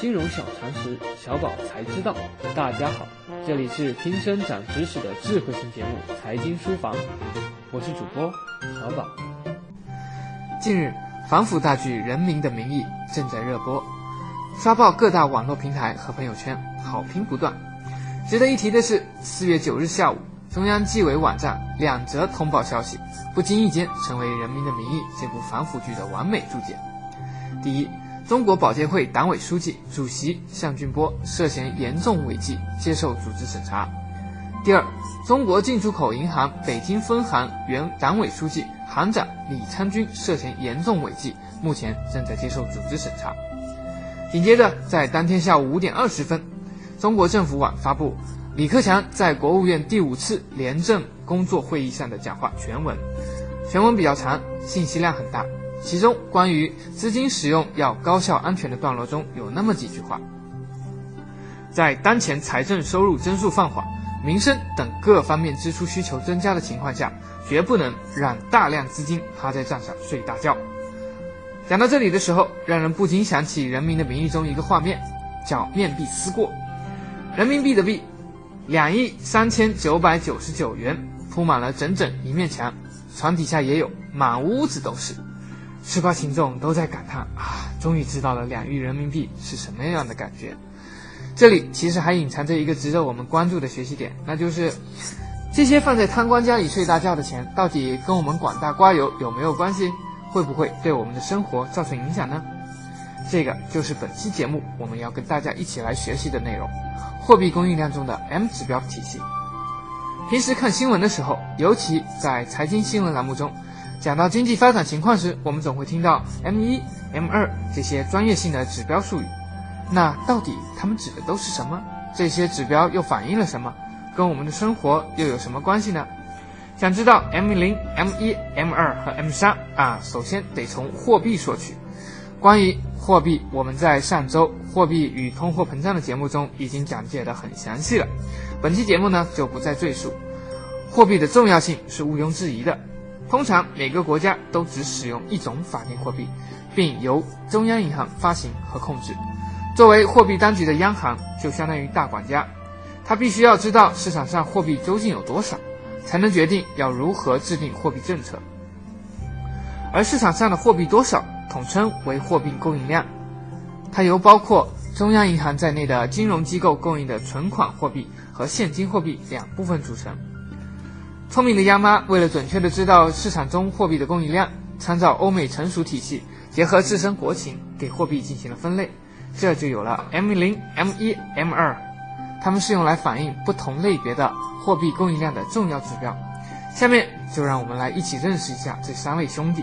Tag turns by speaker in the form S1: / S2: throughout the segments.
S1: 金融小常识，小宝才知道。大家好，这里是听声长知识的智慧型节目《财经书房》，我是主播小宝。
S2: 近日，反腐大剧《人民的名义》正在热播，刷爆各大网络平台和朋友圈，好评不断。值得一提的是，四月九日下午，中央纪委网站两则通报消息，不经意间成为《人民的名义》这部反腐剧的完美注解。第一。中国保监会党委书记、主席项俊波涉嫌严重违纪，接受组织审查。第二，中国进出口银行北京分行原党委书记、行长李昌军涉嫌严重违纪，目前正在接受组织审查。紧接着，在当天下午五点二十分，中国政府网发布李克强在国务院第五次廉政工作会议上的讲话全文，全文比较长，信息量很大。其中关于资金使用要高效安全的段落中有那么几句话：在当前财政收入增速放缓、民生等各方面支出需求增加的情况下，绝不能让大量资金趴在账上睡大觉。讲到这里的时候，让人不禁想起《人民的名义》中一个画面，叫面壁思过。人民币的币，两亿三千九百九十九元铺满了整整一面墙，床底下也有，满屋子都是。吃瓜群众都在感叹啊，终于知道了两亿人民币是什么样的感觉。这里其实还隐藏着一个值得我们关注的学习点，那就是这些放在贪官家里睡大觉的钱，到底跟我们广大瓜友有没有关系？会不会对我们的生活造成影响呢？这个就是本期节目我们要跟大家一起来学习的内容——货币供应量中的 M 指标体系。平时看新闻的时候，尤其在财经新闻栏目中。讲到经济发展情况时，我们总会听到 M 一、M 二这些专业性的指标术语。那到底它们指的都是什么？这些指标又反映了什么？跟我们的生活又有什么关系呢？想知道 M 零、M 一、M 二和 M 三啊，首先得从货币说起。关于货币，我们在上周《货币与通货膨胀》的节目中已经讲解得很详细了。本期节目呢就不再赘述。货币的重要性是毋庸置疑的。通常每个国家都只使用一种法定货币，并由中央银行发行和控制。作为货币当局的央行，就相当于大管家，他必须要知道市场上货币究竟有多少，才能决定要如何制定货币政策。而市场上的货币多少，统称为货币供应量，它由包括中央银行在内的金融机构供应的存款货币和现金货币两部分组成。聪明的央妈为了准确地知道市场中货币的供应量，参照欧美成熟体系，结合自身国情，给货币进行了分类，这就有了 M 零、M 一、M 二，它们是用来反映不同类别的货币供应量的重要指标。下面就让我们来一起认识一下这三位兄弟。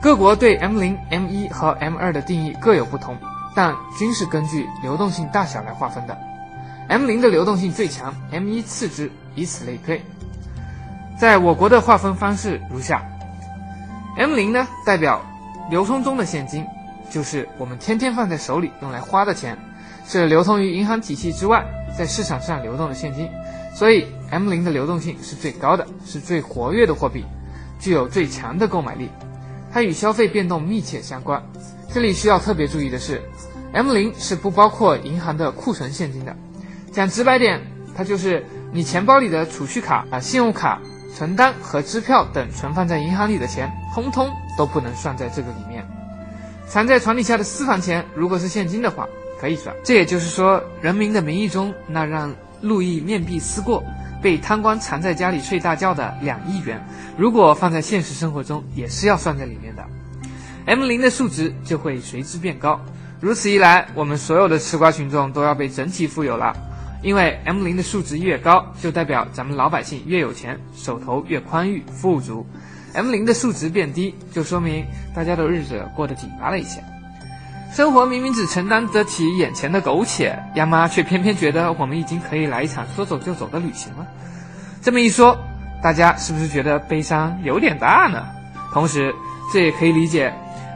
S2: 各国对 M 零、M 一和 M 二的定义各有不同，但均是根据流动性大小来划分的。M 零的流动性最强，M 一次之，以此类推。在我国的划分方式如下：M 零呢代表流通中的现金，就是我们天天放在手里用来花的钱，是流通于银行体系之外，在市场上流动的现金。所以 M 零的流动性是最高的，是最活跃的货币，具有最强的购买力，它与消费变动密切相关。这里需要特别注意的是，M 零是不包括银行的库存现金的。讲直白点，它就是你钱包里的储蓄卡啊、信用卡、存单和支票等存放在银行里的钱，通通都不能算在这个里面。藏在床底下的私房钱，如果是现金的话，可以算。这也就是说，《人民的名义》中那让路易面壁思过、被贪官藏在家里睡大觉的两亿元，如果放在现实生活中，也是要算在里面的。M 零的数值就会随之变高。如此一来，我们所有的吃瓜群众都要被整体富有了。因为 M 零的数值越高，就代表咱们老百姓越有钱，手头越宽裕富足；M 零的数值变低，就说明大家的日子过得紧巴了一些。生活明明只承担得起眼前的苟且，亚妈却偏偏觉得我们已经可以来一场说走就走的旅行了。这么一说，大家是不是觉得悲伤有点大呢？同时，这也可以理解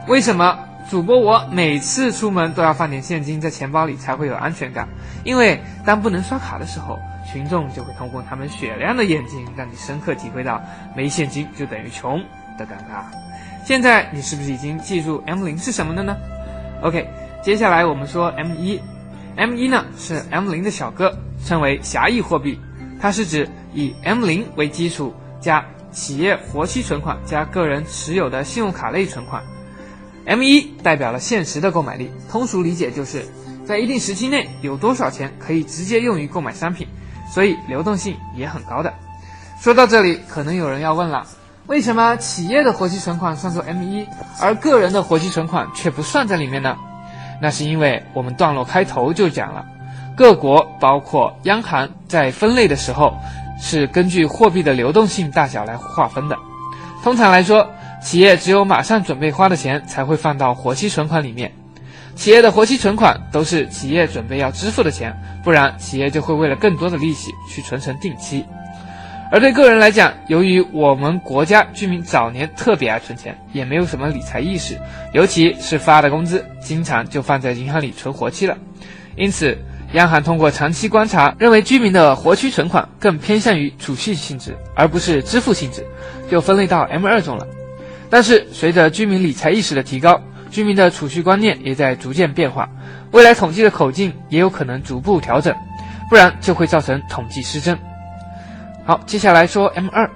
S2: 为什么。主播，我每次出门都要放点现金在钱包里，才会有安全感。因为当不能刷卡的时候，群众就会通过他们雪亮的眼睛，让你深刻体会到没现金就等于穷的尴尬。现在你是不是已经记住 M 零是什么了呢？OK，接下来我们说 M 一，M 一呢是 M 零的小哥，称为狭义货币，它是指以 M 零为基础加企业活期存款加个人持有的信用卡类存款。M 一代表了现实的购买力，通俗理解就是在一定时期内有多少钱可以直接用于购买商品，所以流动性也很高的。说到这里，可能有人要问了。为什么企业的活期存款算作 M 一，而个人的活期存款却不算在里面呢？那是因为我们段落开头就讲了，各国包括央行在分类的时候是根据货币的流动性大小来划分的。通常来说，企业只有马上准备花的钱才会放到活期存款里面。企业的活期存款都是企业准备要支付的钱，不然企业就会为了更多的利息去存成定期。而对个人来讲，由于我们国家居民早年特别爱存钱，也没有什么理财意识，尤其是发的工资，经常就放在银行里存活期了。因此，央行通过长期观察，认为居民的活期存款更偏向于储蓄性质，而不是支付性质，就分类到 M 二中了。但是，随着居民理财意识的提高，居民的储蓄观念也在逐渐变化，未来统计的口径也有可能逐步调整，不然就会造成统计失真。好，接下来说 M 二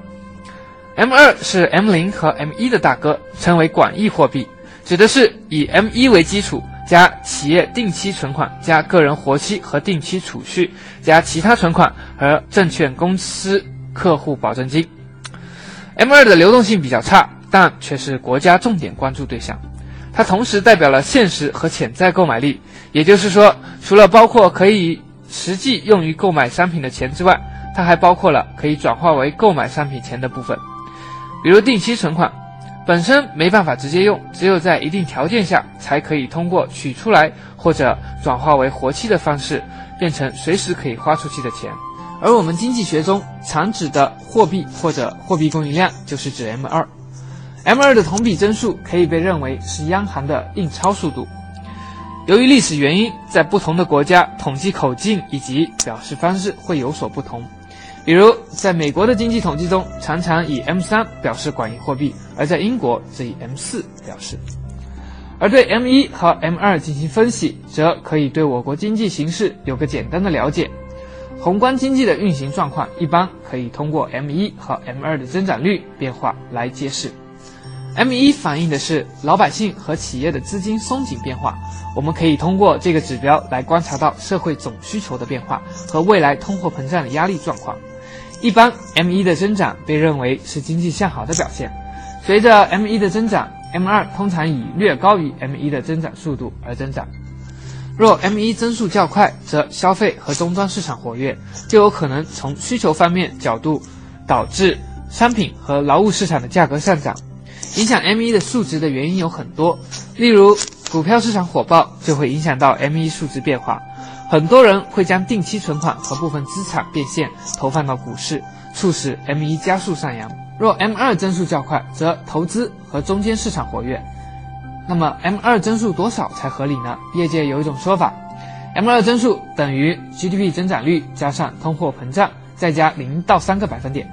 S2: ，M 二是 M 零和 M 一的大哥，称为广义货币，指的是以 M 一为基础，加企业定期存款，加个人活期和定期储蓄，加其他存款和证券公司客户保证金。M 二的流动性比较差，但却是国家重点关注对象。它同时代表了现实和潜在购买力，也就是说，除了包括可以实际用于购买商品的钱之外，它还包括了可以转化为购买商品钱的部分，比如定期存款，本身没办法直接用，只有在一定条件下才可以通过取出来或者转化为活期的方式，变成随时可以花出去的钱。而我们经济学中常指的货币或者货币供应量，就是指 M 二。M 二的同比增速可以被认为是央行的印钞速度。由于历史原因，在不同的国家，统计口径以及表示方式会有所不同。比如，在美国的经济统计中，常常以 M 三表示广义货币，而在英国则以 M 四表示。而对 M 一和 M 二进行分析，则可以对我国经济形势有个简单的了解。宏观经济的运行状况，一般可以通过 M 一和 M 二的增长率变化来揭示。M 一反映的是老百姓和企业的资金松紧变化，我们可以通过这个指标来观察到社会总需求的变化和未来通货膨胀的压力状况。一般 M 一的增长被认为是经济向好的表现。随着 M 一的增长，M 二通常以略高于 M 一的增长速度而增长。若 M 一增速较快，则消费和终端市场活跃，就有可能从需求方面角度导致商品和劳务市场的价格上涨。影响 M 一的数值的原因有很多，例如股票市场火爆就会影响到 M 一数值变化，很多人会将定期存款和部分资产变现投放到股市，促使 M 一加速上扬。若 M 二增速较快，则投资和中间市场活跃。那么 M 二增速多少才合理呢？业界有一种说法，M 二增速等于 GDP 增长率加上通货膨胀再加零到三个百分点，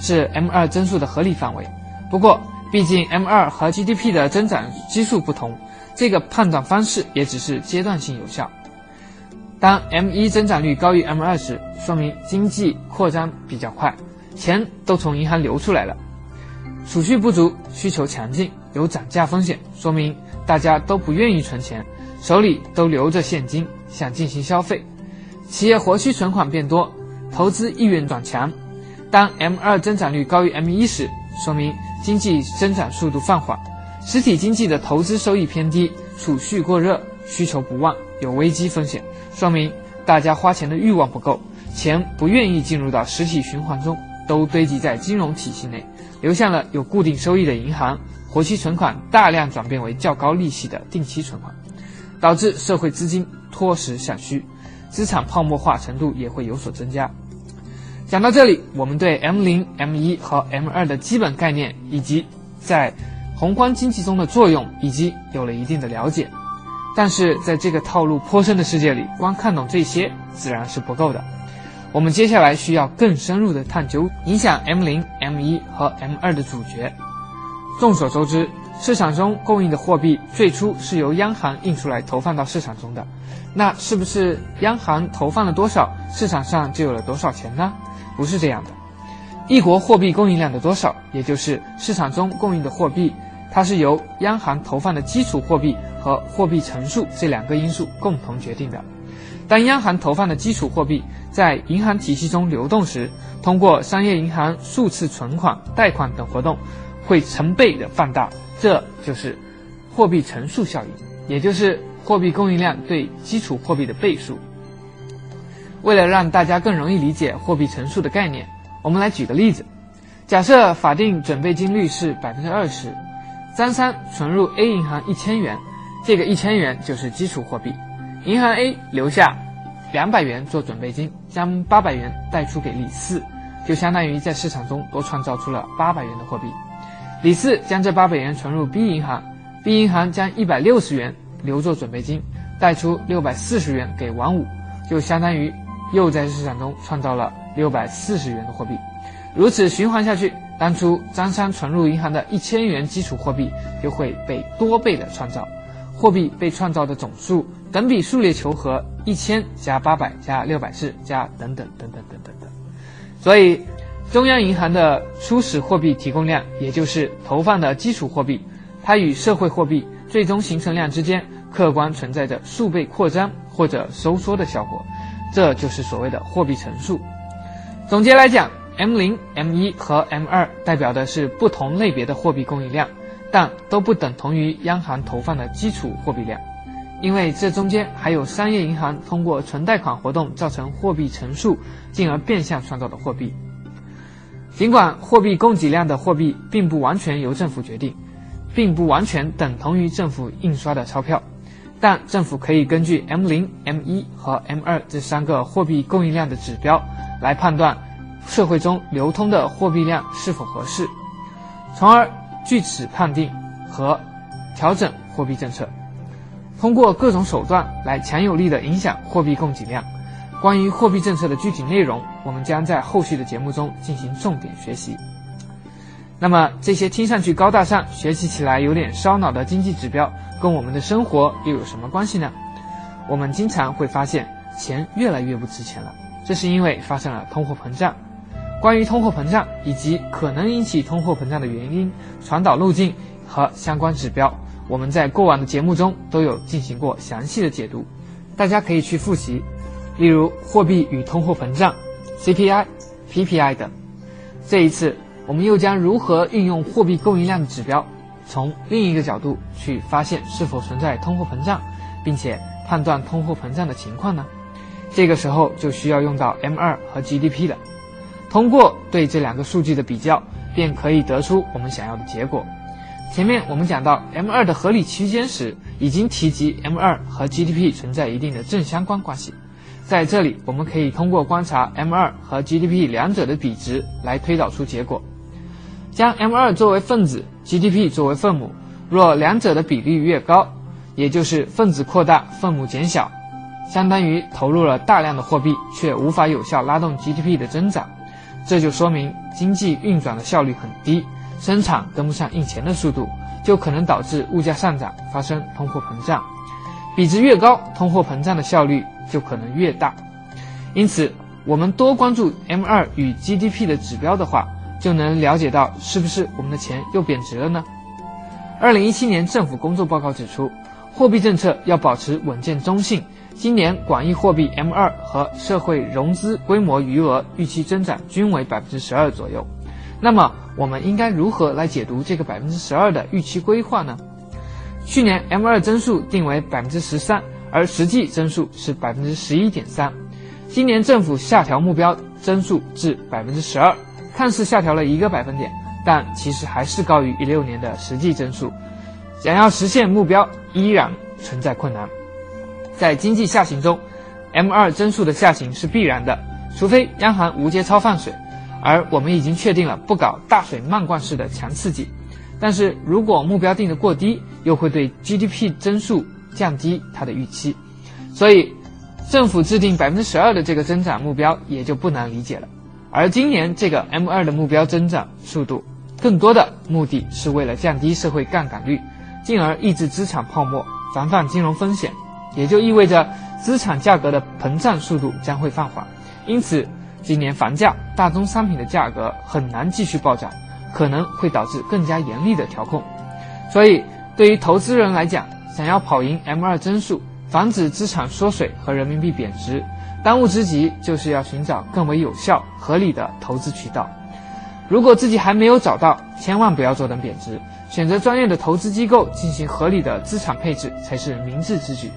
S2: 是 M 二增速的合理范围。不过，毕竟 M 二和 GDP 的增长基数不同，这个判断方式也只是阶段性有效。当 M 一增长率高于 M 二时，说明经济扩张比较快，钱都从银行流出来了；储蓄不足，需求强劲，有涨价风险，说明大家都不愿意存钱，手里都留着现金，想进行消费；企业活期存款变多，投资意愿转强。当 M 二增长率高于 M 一时，说明经济增长速度放缓，实体经济的投资收益偏低，储蓄过热，需求不旺，有危机风险，说明大家花钱的欲望不够，钱不愿意进入到实体循环中，都堆积在金融体系内，流向了有固定收益的银行，活期存款大量转变为较高利息的定期存款，导致社会资金脱实向虚，资产泡沫化程度也会有所增加。讲到这里，我们对 M 零、M 一和 M 二的基本概念以及在宏观经济中的作用，已经有了一定的了解。但是在这个套路颇深的世界里，光看懂这些自然是不够的。我们接下来需要更深入的探究影响 M 零、M 一和 M 二的主角。众所周知，市场中供应的货币最初是由央行印出来投放到市场中的，那是不是央行投放了多少，市场上就有了多少钱呢？不是这样的。一国货币供应量的多少，也就是市场中供应的货币，它是由央行投放的基础货币和货币乘数这两个因素共同决定的。当央行投放的基础货币在银行体系中流动时，通过商业银行数次存款、贷款等活动，会成倍的放大。这就是货币乘数效应，也就是货币供应量对基础货币的倍数。为了让大家更容易理解货币乘数的概念，我们来举个例子：假设法定准备金率是百分之二十，张三存入 A 银行一千元，这个一千元就是基础货币。银行 A 留下两百元做准备金，将八百元贷出给李四，就相当于在市场中多创造出了八百元的货币。李四将这八百元存入 B 银行，B 银行将一百六十元留作准备金，贷出六百四十元给王五，就相当于又在市场中创造了六百四十元的货币。如此循环下去，当初张三存入银行的一千元基础货币就会被多倍的创造，货币被创造的总数等比数列求和，一千加八百加六百四加等等等等等等等，所以。中央银行的初始货币提供量，也就是投放的基础货币，它与社会货币最终形成量之间，客观存在着数倍扩张或者收缩的效果，这就是所谓的货币乘数。总结来讲，M 零、M 一和 M 二代表的是不同类别的货币供应量，但都不等同于央行投放的基础货币量，因为这中间还有商业银行通过存贷款活动造成货币乘数，进而变相创造的货币。尽管货币供给量的货币并不完全由政府决定，并不完全等同于政府印刷的钞票，但政府可以根据 M 零、M 一和 M 二这三个货币供应量的指标来判断社会中流通的货币量是否合适，从而据此判定和调整货币政策，通过各种手段来强有力的影响货币供给量。关于货币政策的具体内容，我们将在后续的节目中进行重点学习。那么，这些听上去高大上、学习起来有点烧脑的经济指标，跟我们的生活又有什么关系呢？我们经常会发现，钱越来越不值钱了，这是因为发生了通货膨胀。关于通货膨胀以及可能引起通货膨胀的原因、传导路径和相关指标，我们在过往的节目中都有进行过详细的解读，大家可以去复习。例如货币与通货膨胀、CPI、PPI 等。这一次，我们又将如何运用货币供应量的指标，从另一个角度去发现是否存在通货膨胀，并且判断通货膨胀的情况呢？这个时候就需要用到 M2 和 GDP 了。通过对这两个数据的比较，便可以得出我们想要的结果。前面我们讲到 M2 的合理区间时，已经提及 M2 和 GDP 存在一定的正相关关系。在这里，我们可以通过观察 M2 和 GDP 两者的比值来推导出结果。将 M2 作为分子，GDP 作为分母，若两者的比例越高，也就是分子扩大，分母减小，相当于投入了大量的货币，却无法有效拉动 GDP 的增长，这就说明经济运转的效率很低，生产跟不上印钱的速度，就可能导致物价上涨，发生通货膨胀。比值越高，通货膨胀的效率。就可能越大，因此我们多关注 M2 与 GDP 的指标的话，就能了解到是不是我们的钱又贬值了呢？二零一七年政府工作报告指出，货币政策要保持稳健中性。今年广义货币 M2 和社会融资规模余额预期增长均为百分之十二左右。那么我们应该如何来解读这个百分之十二的预期规划呢？去年 M2 增速定为百分之十三。而实际增速是百分之十一点三，今年政府下调目标增速至百分之十二，看似下调了一个百分点，但其实还是高于一六年的实际增速。想要实现目标，依然存在困难。在经济下行中，M 二增速的下行是必然的，除非央行无节操放水，而我们已经确定了不搞大水漫灌式的强刺激。但是如果目标定得过低，又会对 GDP 增速。降低它的预期，所以政府制定百分之十二的这个增长目标也就不难理解了。而今年这个 M 二的目标增长速度更多的目的是为了降低社会杠杆率，进而抑制资产泡沫，防范金融风险。也就意味着资产价格的膨胀速度将会放缓。因此，今年房价、大宗商品的价格很难继续暴涨，可能会导致更加严厉的调控。所以，对于投资人来讲，想要跑赢 M2 增速，防止资产缩水和人民币贬值，当务之急就是要寻找更为有效、合理的投资渠道。如果自己还没有找到，千万不要坐等贬值，选择专业的投资机构进行合理的资产配置才是明智之举。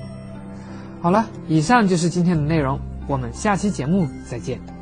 S2: 好了，以上就是今天的内容，我们下期节目再见。